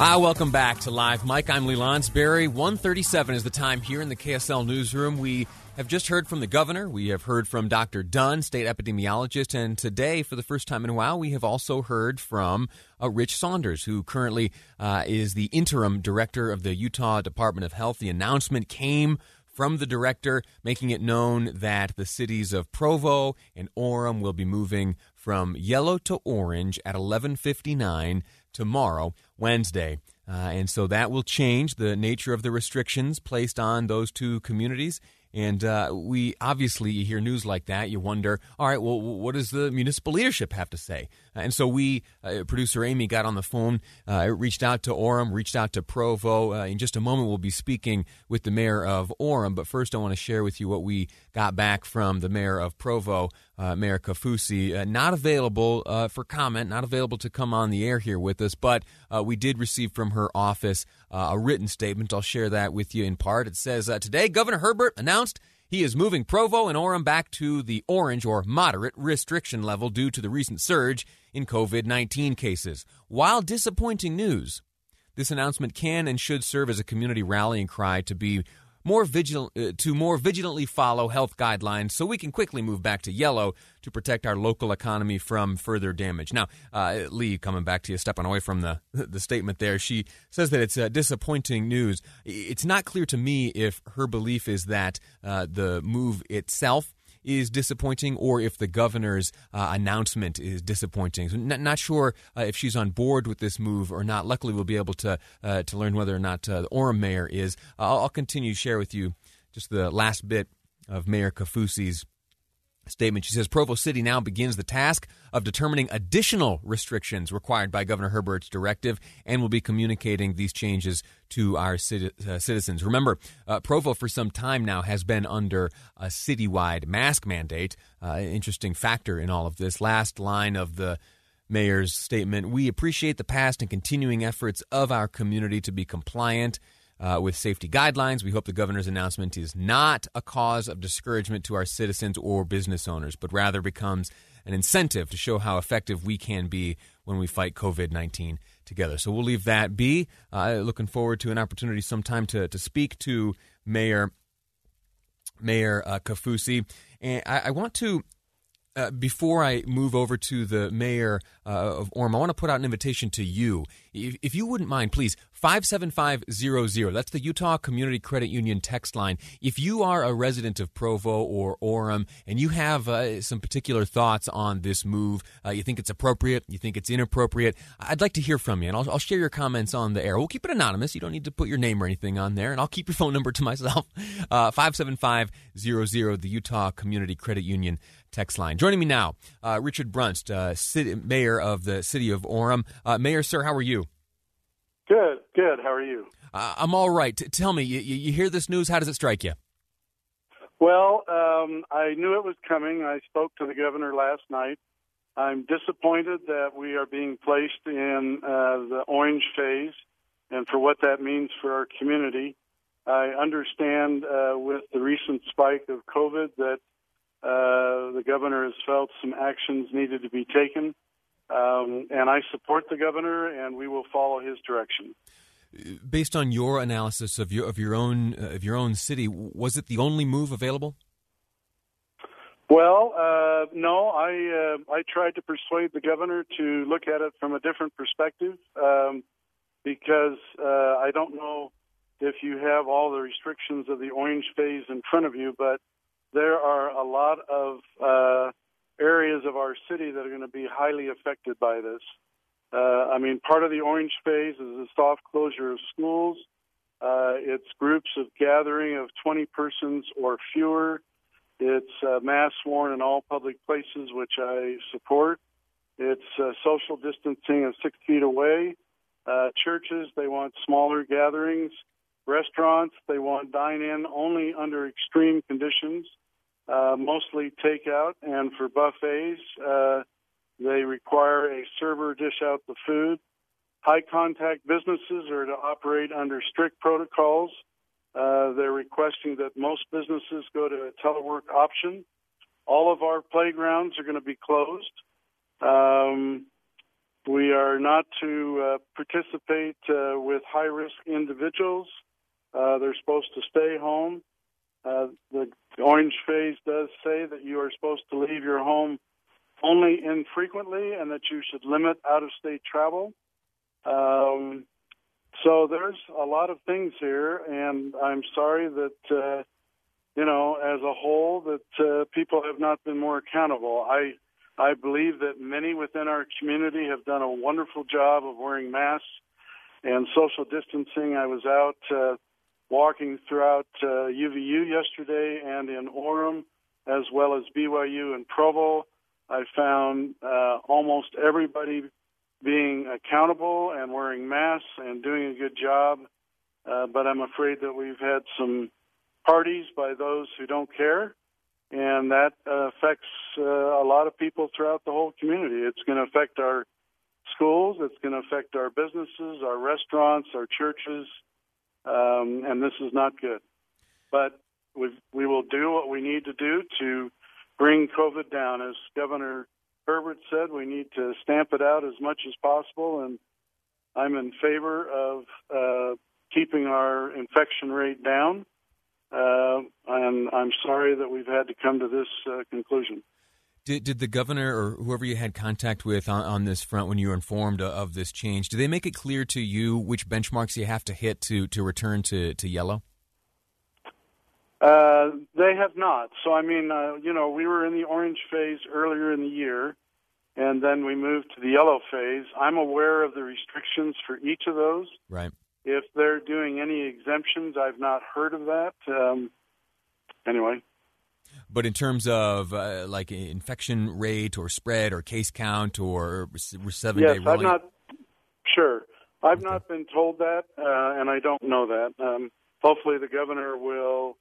Hi, welcome back to Live Mike. I'm Lee Lonsberry. 137 is the time here in the KSL newsroom. We have just heard from the governor. We have heard from Dr. Dunn, state epidemiologist. And today, for the first time in a while, we have also heard from uh, Rich Saunders, who currently uh, is the interim director of the Utah Department of Health. The announcement came from the director, making it known that the cities of Provo and Orem will be moving from yellow to orange at 1159 tomorrow, Wednesday. Uh, and so that will change the nature of the restrictions placed on those two communities. And uh, we obviously, you hear news like that, you wonder, all right, well, what does the municipal leadership have to say? And so we, uh, producer Amy, got on the phone, uh, reached out to Orem, reached out to Provo. Uh, in just a moment, we'll be speaking with the mayor of Orem. But first, I want to share with you what we got back from the mayor of Provo, uh, Mayor Kaufusi. Uh, not available for comment, not available to come on the air here with us, but we did receive from her office a written statement. I'll share that with you in part. It says Today, Governor Herbert announced he is moving Provo and Orem back to the orange or moderate restriction level due to the recent surge in COVID 19 cases. While disappointing news, this announcement can and should serve as a community rallying cry to be more vigilant, uh, to more vigilantly follow health guidelines so we can quickly move back to yellow to protect our local economy from further damage. Now, uh, Lee, coming back to you, stepping away from the the statement there, she says that it's uh, disappointing news. It's not clear to me if her belief is that uh, the move itself is disappointing or if the governor's uh, announcement is disappointing. So n- not sure uh, if she's on board with this move or not. Luckily, we'll be able to uh, to learn whether or not uh, the Orem mayor is. I'll, I'll continue to share with you just the last bit of Mayor Kaufusi's statement. She says Provo City now begins the task of determining additional restrictions required by Governor Herbert's directive and will be communicating these changes to our uh, citizens. Remember, uh, Provo for some time now has been under a citywide mask mandate. Uh, interesting factor in all of this. Last line of the mayor's statement We appreciate the past and continuing efforts of our community to be compliant uh, with safety guidelines. We hope the governor's announcement is not a cause of discouragement to our citizens or business owners, but rather becomes an incentive to show how effective we can be when we fight COVID 19 together. So we'll leave that be. Uh, looking forward to an opportunity sometime to, to speak to Mayor Mayor uh, Kaufusi. And I, I want to uh, before I move over to the mayor uh, of Orem, I want to put out an invitation to you. If, if, you wouldn't mind, please, 57500. That's the Utah Community Credit Union text line. If you are a resident of Provo or Orem and you have uh, some particular thoughts on this move, uh, you think it's appropriate, you think it's inappropriate, I'd like to hear from you, and I'll, I'll, share your comments on the air. We'll keep it anonymous. You don't need to put your name or anything on there, and I'll keep your phone number to myself. Uh, 57500, the Utah Community Credit Union text line. Joining me now, uh, Richard Brunst, uh, city, mayor of the city of Orem. Uh, mayor, sir, how are you? Good, good. How are you? Uh, I'm all right. T- tell me, you, you, hear this news? How does it strike you? Well, um, I knew it was coming. I spoke to the governor last night. I'm disappointed that we are being placed in uh, the orange phase and for what that means for our community. I understand uh, with the recent spike of COVID that uh, the governor has felt some actions needed to be taken, um, and I support the governor, and we will follow his direction. Based on your analysis of your of your own uh, of your own city, was it the only move available? Well, uh, no. I uh, I tried to persuade the governor to look at it from a different perspective um, because uh, I don't know if you have all the restrictions of the orange phase in front of you, but there are a lot of uh, areas of our city that are going to be highly affected by this. Uh, I mean, part of the orange phase is the soft closure of schools. Uh, it's groups of gathering of 20 persons or fewer. It's uh, mask worn in all public places, which I support. It's uh, social distancing of six feet away. Uh, churches, they want smaller gatherings. Restaurants, they want dine in only under extreme conditions, uh, mostly takeout. And for buffets, uh, they require a server dish out the food. High contact businesses are to operate under strict protocols. Uh, they're requesting that most businesses go to a telework option. All of our playgrounds are going to be closed. Um, we are not to uh, participate uh, with high risk individuals. Uh, they're supposed to stay home. Uh, the orange phase does say that you are supposed to leave your home only infrequently and that you should limit out of state travel. Um, so there's a lot of things here, and I'm sorry that uh, you know, as a whole, that uh, people have not been more accountable. I I believe that many within our community have done a wonderful job of wearing masks and social distancing. I was out uh, walking throughout uh, UVU yesterday and in Orem, as well as BYU and Provo. I found uh, almost everybody being accountable and wearing masks and doing a good job. Uh, but I'm afraid that we've had some parties by those who don't care, and that affects uh, a lot of people throughout the whole community. It's going to affect our schools, it's going to affect our businesses, our restaurants, our churches, um, and this is not good. But we we will do what we need to do to bring COVID down. As Governor Herbert said, we need to stamp it out as much as possible, and I'm in favor of uh, keeping our infection rate down. Uh, and I'm sorry that we've had to come to this uh, conclusion. Did, did the governor or whoever you had contact with on, on this front when you were informed of this change, do they make it clear to you which benchmarks you have to hit to, to return to, to yellow? Uh, they have not. So, I mean, uh, you know, we were in the orange phase earlier in the year, and then we moved to the yellow phase. I'm aware of the restrictions for each of those. Right. If they're doing any exemptions, I've not heard of that. Um, anyway. But in terms of uh, like infection rate or spread or case count or seven yes, day rolling, I'm not sure. I've okay. not been told that, uh, and I don't know that. Um, hopefully, the governor will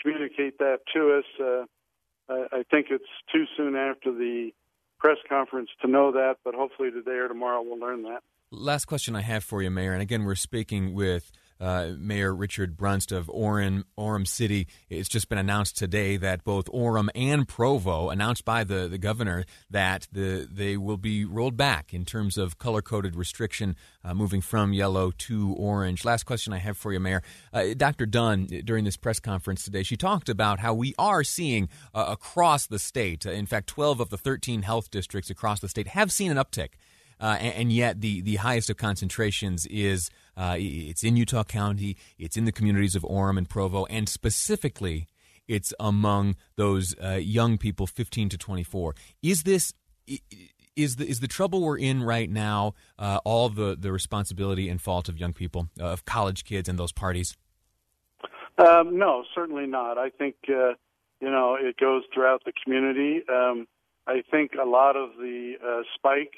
communicate that to us. Uh, I, I think it's too soon after the press conference to know that, but hopefully today or tomorrow we'll learn that. Last question I have for you, Mayor, and again, we're speaking with uh, Mayor Richard Brunst of Orem, Orem City. It's just been announced today that both Orem and Provo, announced by the, the governor, that the, they will be rolled back in terms of color coded restriction uh, moving from yellow to orange. Last question I have for you, Mayor. Uh, Dr. Dunn, during this press conference today, she talked about how we are seeing uh, across the state, uh, in fact, 12 of the 13 health districts across the state have seen an uptick. Uh, and, and, yet the, the highest of concentrations is uh, it's in Utah County, it's in the communities of Orem and Provo, and specifically it's among those uh, young people 15 to 24. Is this is the is the trouble we're in right now uh, all the the responsibility and fault of young people, uh, of college kids, and those parties? Um, no, certainly not. I think uh, you know it goes throughout the community. Um, I think a lot of the uh, spike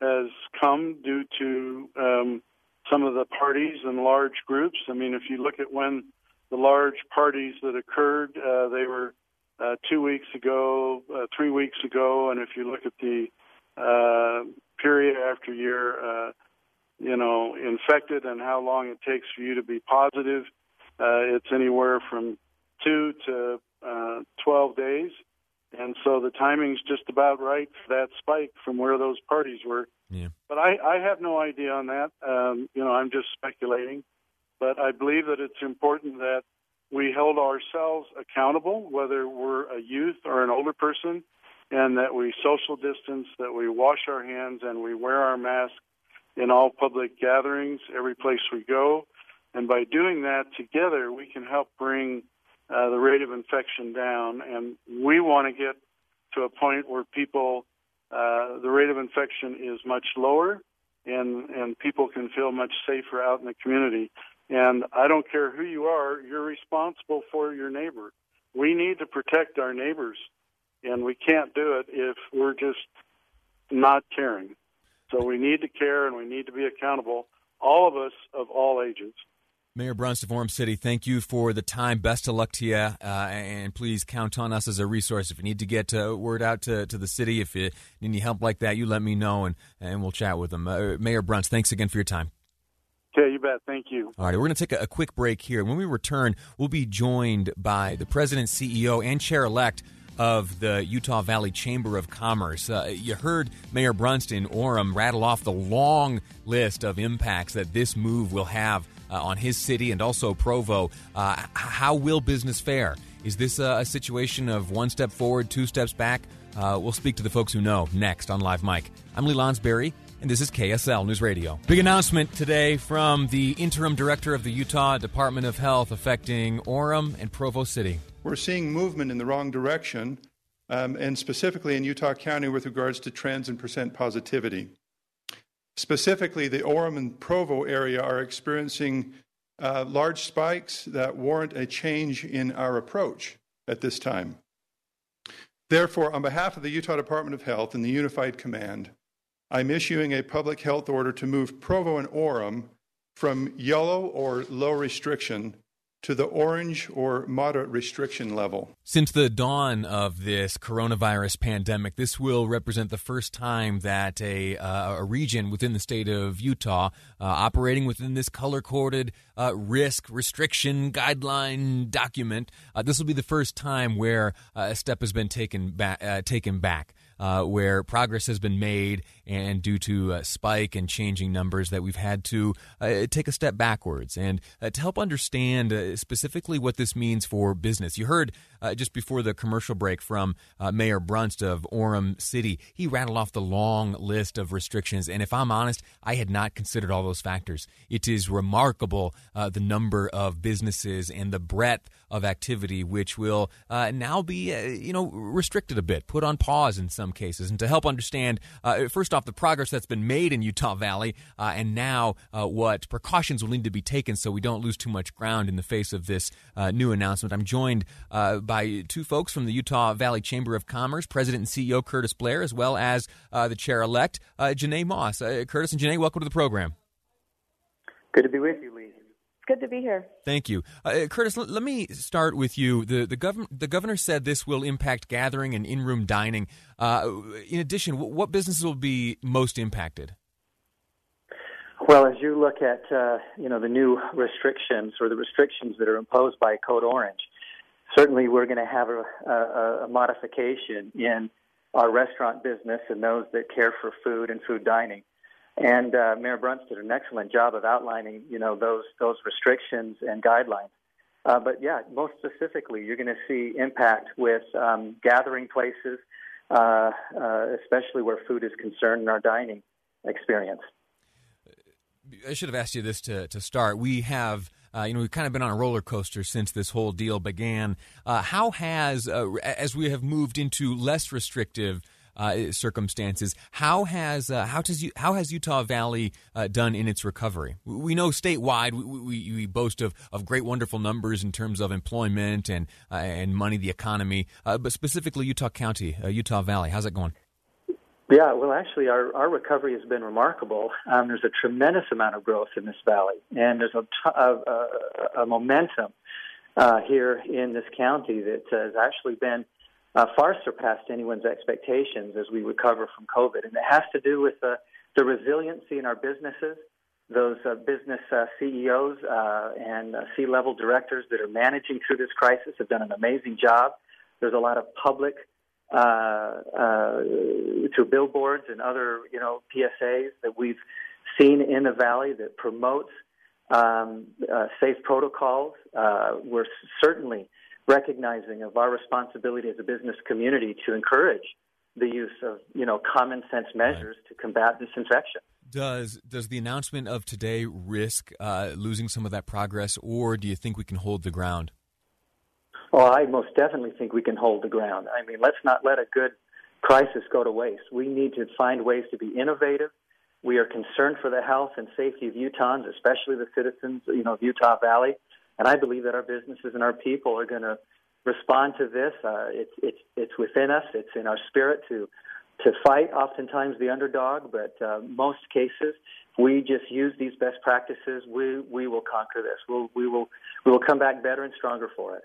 has come due to um, some of the parties and large groups. I mean, if you look at when the large parties that occurred, uh, they were uh, two weeks ago, uh, three weeks ago, and if you look at the uh, period after year, uh, you know, infected and how long it takes for you to be positive, uh, it's anywhere from two to uh, 12 days. And so the timing's just about right for that spike from where those parties were. Yeah. But I, I have no idea on that. Um, you know, I'm just speculating. But I believe that it's important that we held ourselves accountable, whether we're a youth or an older person, and that we social distance, that we wash our hands, and we wear our mask in all public gatherings, every place we go. And by doing that together, we can help bring uh, the rate of infection down. And we want to get to a point where people, uh, the rate of infection is much lower, and and people can feel much safer out in the community. And I don't care who you are, you're responsible for your neighbor. We need to protect our neighbors, and we can't do it if we're just not caring. So we need to care and we need to be accountable, all of us of all ages. Mayor Brunst of Orem City, thank you for the time. Best of luck to you, uh, and please count on us as a resource. If you need to get uh, word out to, to the city, if you need any help like that, you let me know, and, and we'll chat with them. Uh, Mayor Brunst, thanks again for your time. Okay, you bet. Thank you. All right, we're going to take a, a quick break here. When we return, we'll be joined by the president, CEO, and chair elect of the Utah Valley Chamber of Commerce. Uh, you heard Mayor Brunst in Orem rattle off the long list of impacts that this move will have on his city and also Provo. Uh, how will business fare? Is this a, situation of one step forward, two steps back? Uh, we'll speak to the folks who know next on Live Mike. I'm Lee Lonsberry, and this is KSL News Radio. Big announcement today from the interim director of the Utah Department of Health affecting Orem and Provo City we're seeing movement in the wrong direction, um, and specifically in Utah County with regards to trends in percent positivity. Specifically, the Orem and Provo area are experiencing uh, large spikes that warrant a change in our approach at this time. Therefore, on behalf of the Utah Department of Health and the Unified Command, I'm issuing a public health order to move Provo and Orem from yellow or low restriction to the orange or moderate restriction level. Since the dawn of this coronavirus pandemic, this will represent the first time that a, uh, a region within the state of Utah, uh, operating within this color coded uh, risk restriction guideline document, uh, this will be the first time where uh, a step has been taken, ba- uh, taken back uh, where progress has been made, and due to uh, spike and changing numbers, that we've had to uh, take a step backwards. And uh, to help understand uh, specifically what this means for business, you heard just before the commercial break from Mayor Brunst of Orem City. He rattled off the long list of restrictions, and if I'm honest, I had not considered all those factors. It is remarkable the number of businesses and the breadth of activity, which will now be, you know, restricted a bit, put on pause in some cases. And to help understand, uh, first off, the progress that's been made in Utah Valley, uh, and now uh, what precautions will need to be taken so we don't lose too much ground in the face of this uh, new announcement, I'm joined uh, by two folks from the Utah Valley Chamber of Commerce, President and CEO Curtis Blair, as well as the chair elect, Janae Moss. Curtis and Janae, welcome to the program. Good to be with you, Lee good to be here. Thank you, uh, Curtis. L- let me start with you. the the governor The governor said this will impact gathering and in room dining. Uh, in addition, w- what businesses will be most impacted? Well, as you look at uh, you know the new restrictions or the restrictions that are imposed by Code Orange, certainly we're going to have a, a, a modification in our restaurant business and those that care for food and food dining. And uh, Mayor Brunst did an excellent job of outlining, you know, those those restrictions and guidelines. Uh, but yeah, most specifically, you're going to see impact with um, gathering places, uh, uh, especially where food is concerned in our dining experience. I should have asked you this to, to start. We have, uh, you know, we've kind of been on a roller coaster since this whole deal began. Uh, how has, uh, as we have moved into less restrictive uh, circumstances. How has uh, how does you, how has Utah Valley uh, done in its recovery? We know statewide we, we, we, boast of, of great wonderful numbers in terms of employment and uh, and money, the economy, uh, but specifically Utah County, uh, Utah Valley. How's it going? Yeah, well, actually, our, our recovery has been remarkable. Um, there's a tremendous amount of growth in this valley, and there's a, a momentum uh, here in this county that has actually been uh, far surpassed anyone's expectations as we recover from COVID. And it has to do with uh, the resiliency in our businesses, those uh, business uh, CEOs uh, and uh, C level directors that are managing through this crisis have done an amazing job. There's a lot of public through billboards and other you know PSAs that we've seen in the valley that promotes um, safe protocols. we're certainly recognizing of our responsibility as a business community to encourage the use of you know common sense measures right. to combat this infection. Does does the announcement of today risk uh, losing some of that progress, or do you think we can hold the ground? Well, I most definitely think we can hold the ground. I mean, let's not let a good crisis go to waste. We need to find ways to be innovative. We are concerned for the health and safety of Utahns, especially the citizens, you know, of Utah Valley. And I believe that our businesses and our people are going to respond to this. Uh, it's it's it's within us. It's in our spirit to to fight oftentimes the underdog, but uh, most cases we just use these best practices. We we will conquer this. We'll we will we will come back better and stronger for it.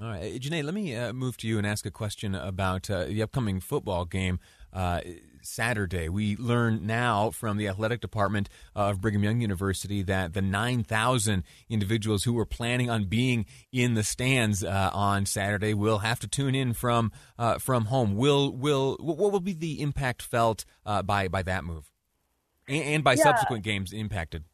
All right, Janae, let me uh, move to you and ask a question about uh, the upcoming football game. Uh, Saturday. We learn now from the athletic department of Brigham Young University that the 9,000 individuals who were planning on being in the stands uh, on Saturday will have to tune in from uh, from home. Will will what will be the impact felt uh, by by that move, and, and by yeah. subsequent games impacted?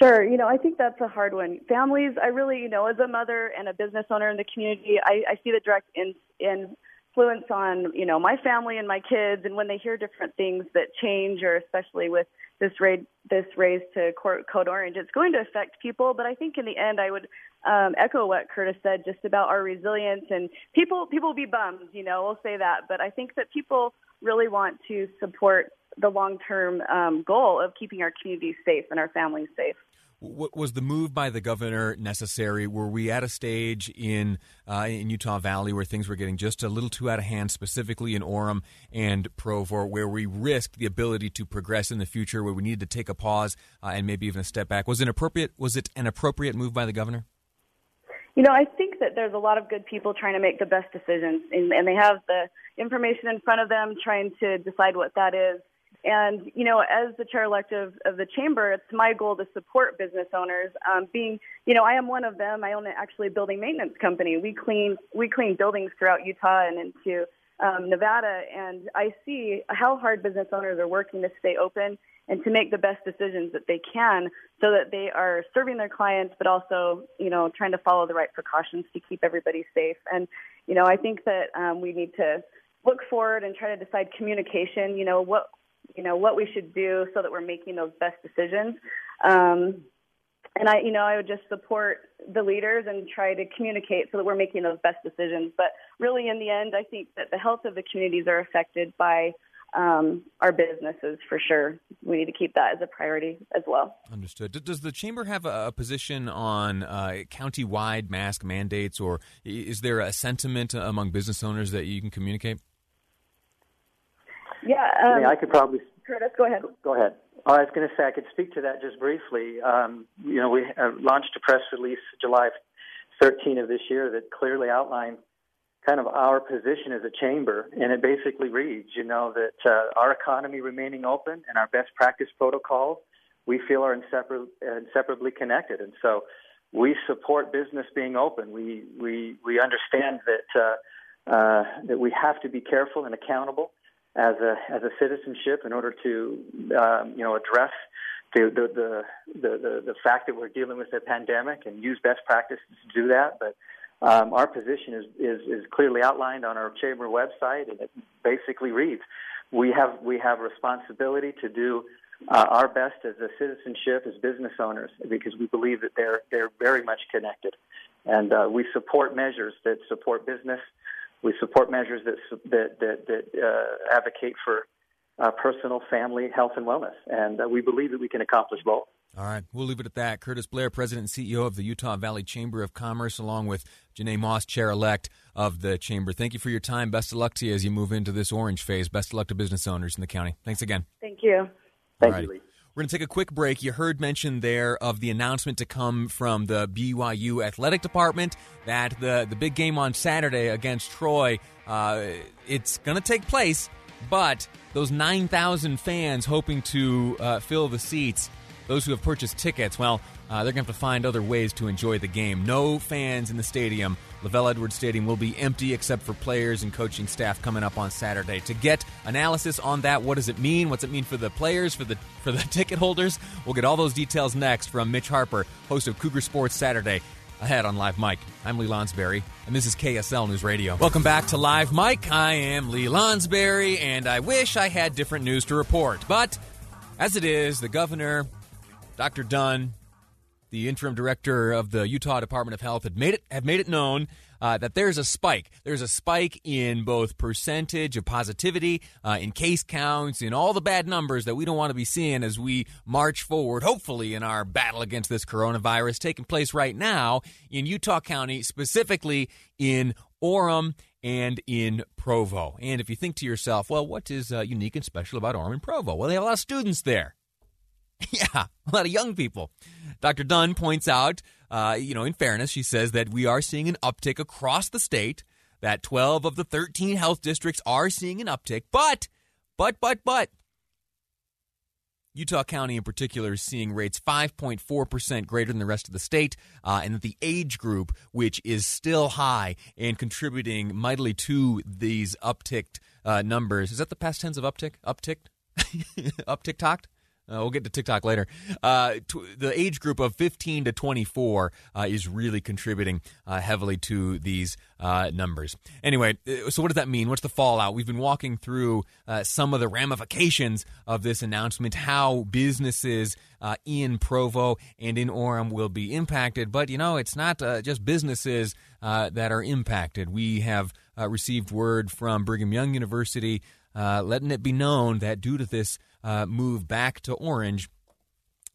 Sure. You know, I think that's a hard one. Families, I really, you know, as a mother and a business owner in the community, I, I see the direct in, in influence on you know my family and my kids and when they hear different things that change or especially with this raid this raise to code orange it's going to affect people. But i think in the end i would um, echo what curtis said just about our resilience and people people will be bummed you know we'll say that. But i think that people really want to support the long term um, goal of keeping our communities safe and our families safe was the move by the governor necessary? Were we at a stage in uh, in Utah Valley where things were getting just a little too out of hand, specifically in Orem and Provo, where we risked the ability to progress in the future, where we needed to take a pause uh, and maybe even a step back? Was it appropriate? Was it an appropriate move by the governor? You know, I think that there's a lot of good people trying to make the best decisions, and, and they have the information in front of them, trying to decide what that is. And, you know, as the chair elect of, of the chamber, it's my goal to support business owners. Um, being, you know, I am one of them. I own actually a building maintenance company. We clean, we clean buildings throughout Utah and into um, Nevada. And I see how hard business owners are working to stay open and to make the best decisions that they can so that they are serving their clients, but also, you know, trying to follow the right precautions to keep everybody safe. And, you know, I think that um, we need to look forward and try to decide communication. You know, what you know what we should do so that we're making those best decisions. Um, and I, you know, I would just support the leaders and try to communicate so that we're making those best decisions. But really, in the end, I think that the health of the communities are affected by um, our businesses for sure. We need to keep that as a priority as well. Understood. Does the chamber have a position on uh, county-wide mask mandates, or is there a sentiment among business owners that you can communicate? Yeah, um, I could probably. Curtis, go ahead. Go ahead. Oh, I was going to say I could speak to that just briefly. Um, you know, we uh, launched a press release July 13 of this year that clearly outlined kind of our position as a chamber, and it basically reads, you know, that uh, our economy remaining open and our best practice protocols we feel are insepar- inseparably connected, and so we support business being open. We we we understand that uh, uh, that we have to be careful and accountable as a as a citizenship in order to um, you know address the the, the the the fact that we're dealing with a pandemic and use best practices to do that. But um, our position is, is is clearly outlined on our chamber website, and it basically reads: we have we have responsibility to do uh, our best as a citizenship, as business owners, because we believe that they're they're very much connected, and uh, we support measures that support business we support measures that that that, that uh, advocate for uh, personal, family, health, and wellness, and uh, we believe that we can accomplish both. All right, we'll leave it at that. Curtis Blair, President and CEO of the Utah Valley Chamber of Commerce, along with Janae Moss, Chair elect of the Chamber. Thank you for your time. Best of luck to you as you move into this orange phase. Best of luck to business owners in the county. Thanks again. Thank you. Thank you, Lee. We're going to take a quick break. You heard mention there of the announcement to come from the BYU athletic department that the, the big game on Saturday against Troy, uh, it's going to take place, but those 9,000 fans hoping to uh, fill the seats, those who have purchased tickets, well, uh, they're going to have to find other ways to enjoy the game. No fans in the stadium. LaVell Edwards Stadium will be empty except for players and coaching staff coming up on Saturday. To get analysis on that, what does it mean? What's it mean for the players, for the for the ticket holders? We'll get all those details next from Mitch Harper, host of Cougar Sports Saturday. Ahead on Live Mike, I'm Lee Lonsberry, and this is KSL News Radio. Welcome back to Live Mike. I am Lee Lonsberry, and I wish I had different news to report. But as it is, the governor, Dr. Dunn, the interim director of the Utah Department of Health, had made it have made it known uh, that there's a spike. There's a spike in both percentage of positivity, uh, in case counts, in all the bad numbers that we don't want to be seeing as we march forward, hopefully, in our battle against this coronavirus taking place right now in Utah County, specifically in Orem and in Provo. And if you think to yourself, well, what is uh, unique and special about Orem and Provo? Well, they have a lot of students there. yeah, a lot of young people. Dr. Dunn points out, uh, you know, in fairness, she says that we are seeing an uptick across the state, that 12 of the 13 health districts are seeing an uptick, but, but, but, but, Utah County, in particular, is seeing rates 5.4% greater than the rest of the state, uh, and that the age group, which is still high and contributing mightily to these upticked uh, numbers, is that the past tense of uptick? Upticked? Upticked? Uh, we'll get to TikTok later. Uh, the age group of 15 to 24 uh, is really contributing uh, heavily to these uh, numbers. Anyway, uh, so what does that mean? What's the fallout? We've been walking through some of the ramifications of this announcement, how businesses in Provo and in Orem will be impacted. But, you know, it's not just businesses that are impacted. We have received word from Brigham Young University letting it be known that due to this uh, move back to orange,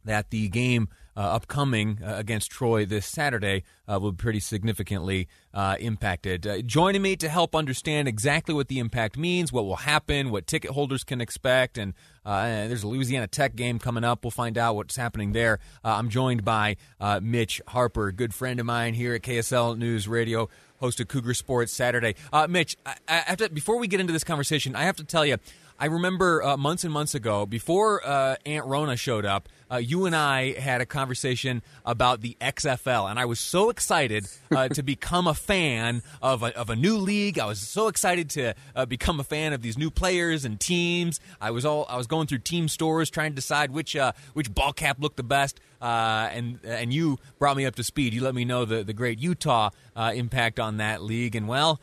that the game uh, upcoming uh, against Troy this Saturday uh, will be pretty significantly uh, impacted. Uh, joining me to help understand exactly what the impact means, what will happen, what ticket holders can expect, and, and there's a Louisiana Tech game coming up. We'll find out what's happening there. I'm joined by Mitch Harper, good friend of mine here at KSL News Radio. Host of Cougar Sports Saturday. Mitch, I, I to, before we get into this conversation, I have to tell you, I remember uh, months and months ago, before uh, Aunt Rona showed up, uh, you and I had a conversation about the XFL, and I was so excited uh, to become a fan of a, of a new league. I was so excited to uh, become a fan of these new players and teams. I was all I was going through team stores trying to decide which uh, which ball cap looked the best. and and you brought me up to speed. You let me know the the great Utah impact on that league, and well,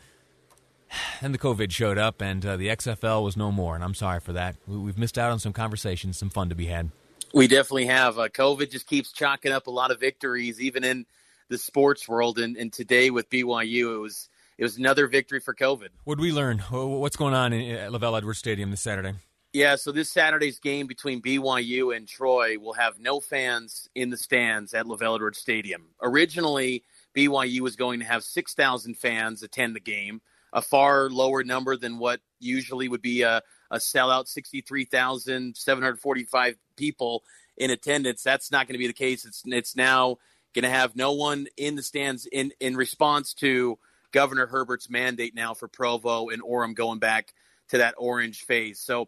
then the COVID showed up, and uh, the XFL was no more. And I'm sorry for that. We, have missed out on some conversations, some fun to be had. We definitely have. Uh, COVID just keeps chalking up a lot of victories, even in the sports world. And, and today with BYU, it was it was another victory for COVID. What did we learn? What's going on at LaVell Edwards Stadium this Saturday? Yeah, so this Saturday's game between BYU and Troy will have no fans in the stands at LaVell Edwards Stadium. Originally, BYU was going to have 6,000 fans attend the game a far lower number than what usually would be a, a sellout 63,745 people in attendance. That's not going to be the case. It's, it's now going to have no one in the stands in, in response to Governor Herbert's mandate now for Provo and Orem going back to that orange phase. So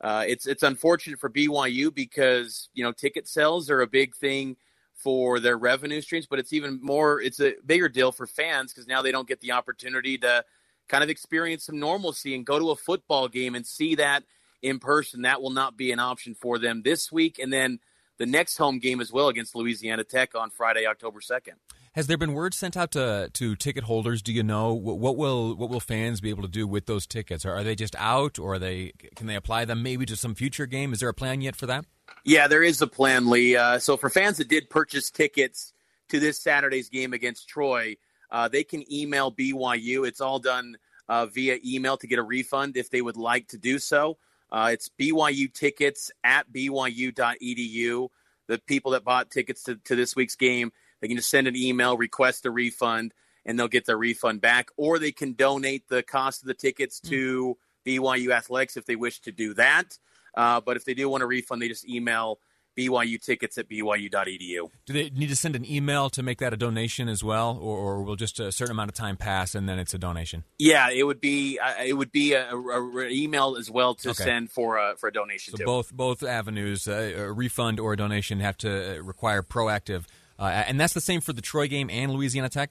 uh, it's it's unfortunate for BYU because you know ticket sales are a big thing for their revenue streams, but it's even more it's a bigger deal for fans because now they don't get the opportunity to kind of experience some normalcy and go to a football game and see that in person. That will not be an option for them this week. And then the next home game as well against Louisiana Tech on Friday, October 2nd. Has there been word sent out to, to ticket holders? Do you know what will what will fans be able to do with those tickets? Are they just out, or are they can they apply them maybe to some future game? Is there a plan yet for that? Yeah, there is a plan, Lee. Uh, so for fans that did purchase tickets to this Saturday's game against Troy, uh, they can email BYU. It's all done uh, via email to get a refund if they would like to do so. Uh, it's BYU tickets at byu.edu. The people that bought tickets to, to this week's game, they can just send an email, request a refund, and they'll get their refund back. Or they can donate the cost of the tickets to BYU Athletics if they wish to do that. Uh, but if they do want a refund, they just email BYU tickets at byu.edu. Do they need to send an email to make that a donation as well, or, or will just a certain amount of time pass and then it's a donation? Yeah, it would be uh, it would be a, a, a, email as well to okay. send for a for a donation. So too. both both avenues, uh, a refund or a donation, have to uh, require proactive, uh, and that's the same for the Troy game and Louisiana Tech.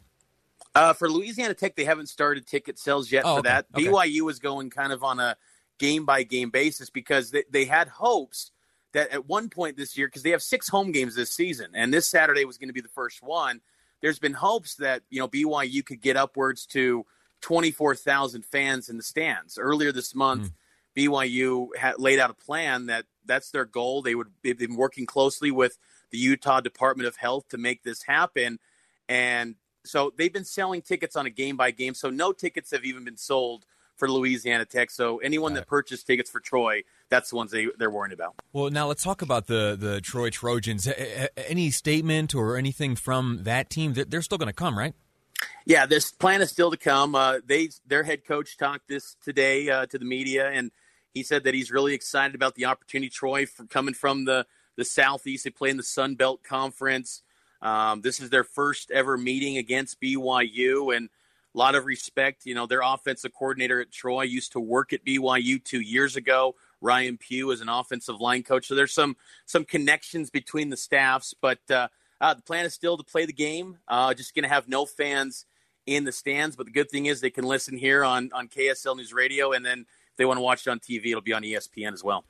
Uh, for Louisiana Tech, they haven't started ticket sales yet oh, for okay. that. Okay. BYU is going kind of on a game by game basis because they, they had hopes that at one point this year, because they have six home games this season, and this Saturday was going to be the first one. There's been hopes that you know BYU could get upwards to 24,000 fans in the stands. Earlier this month, mm. BYU had laid out a plan that that's their goal. They would they've been working closely with the Utah Department of Health to make this happen, and so they've been selling tickets on a game by game. So no tickets have even been sold for Louisiana Tech. So anyone right. that purchased tickets for Troy, that's the ones they they're worried about. Well, now let's talk about the the Troy Trojans. Any statement or anything from that team? They're still going to come, right? Yeah, this plan is still to come. Uh, they their head coach talked this today uh, to the media, and he said that he's really excited about the opportunity. Troy for coming from the the southeast, they play in the Sun Belt Conference. Um, this is their first ever meeting against BYU, and a lot of respect. You know, their offensive coordinator at Troy used to work at BYU two years ago. Ryan Pugh is an offensive line coach, so there's some some connections between the staffs. But uh, uh, the plan is still to play the game. Uh, just going to have no fans in the stands. But the good thing is they can listen here on on KSL News Radio, and then if they want to watch it on TV, it'll be on ESPN as well.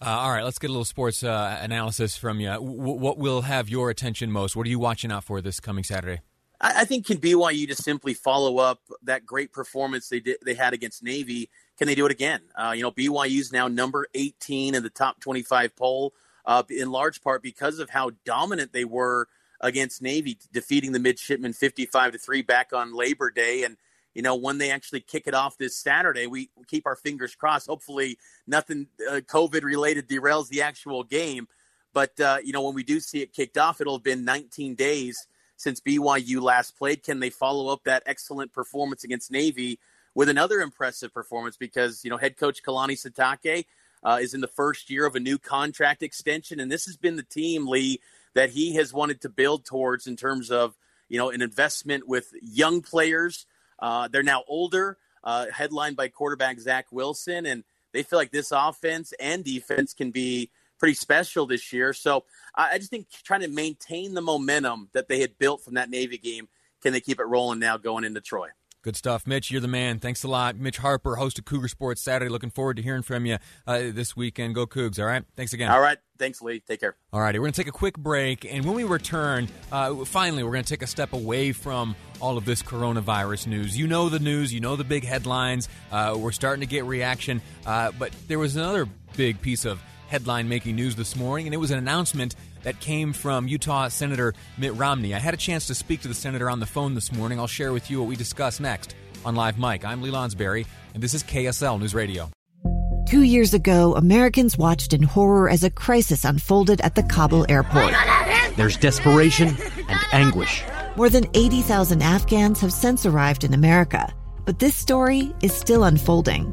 Uh, all right, let's get a little sports uh, analysis from you. W- what will have your attention most? What are you watching out for this coming Saturday? I, I think can BYU just simply follow up that great performance they did they had against Navy. Can they do it again? Uh, you know, BYU is now number 18 in the top 25 poll, uh, in large part because of how dominant they were against Navy, defeating the midshipmen 55 to three back on Labor Day, and you know, when they actually kick it off this Saturday, we keep our fingers crossed. Hopefully, nothing uh, COVID related derails the actual game. But, uh, you know, when we do see it kicked off, it'll have been 19 days since BYU last played. Can they follow up that excellent performance against Navy with another impressive performance? Because, you know, head coach Kalani Sitake uh, is in the first year of a new contract extension. And this has been the team, Lee, that he has wanted to build towards in terms of, you know, an investment with young players uh, they're now older, uh, headlined by quarterback Zach Wilson, and they feel like this offense and defense can be pretty special this year. So I just think trying to maintain the momentum that they had built from that Navy game, can they keep it rolling now going into Troy? Good stuff, Mitch. You're the man. Thanks a lot, Mitch Harper, host of Cougar Sports Saturday. Looking forward to hearing from you uh, this weekend. Go Cougs! All right. Thanks again. All right. Thanks, Lee. Take care. All righty. We're going to take a quick break, and when we return, uh, finally, we're going to take a step away from all of this coronavirus news. You know the news. You know the big headlines. Uh, we're starting to get reaction, uh, but there was another big piece of headline making news this morning, and it was an announcement that came from Utah Senator Mitt Romney. I had a chance to speak to the senator on the phone this morning. I'll share with you what we discussed next on Live Mike. I'm Lee Lonsberry, and this is KSL News Radio. Two years ago, Americans watched in horror as a crisis unfolded at the Kabul airport. There's desperation and anguish. More than 80,000 Afghans have since arrived in America, but this story is still unfolding.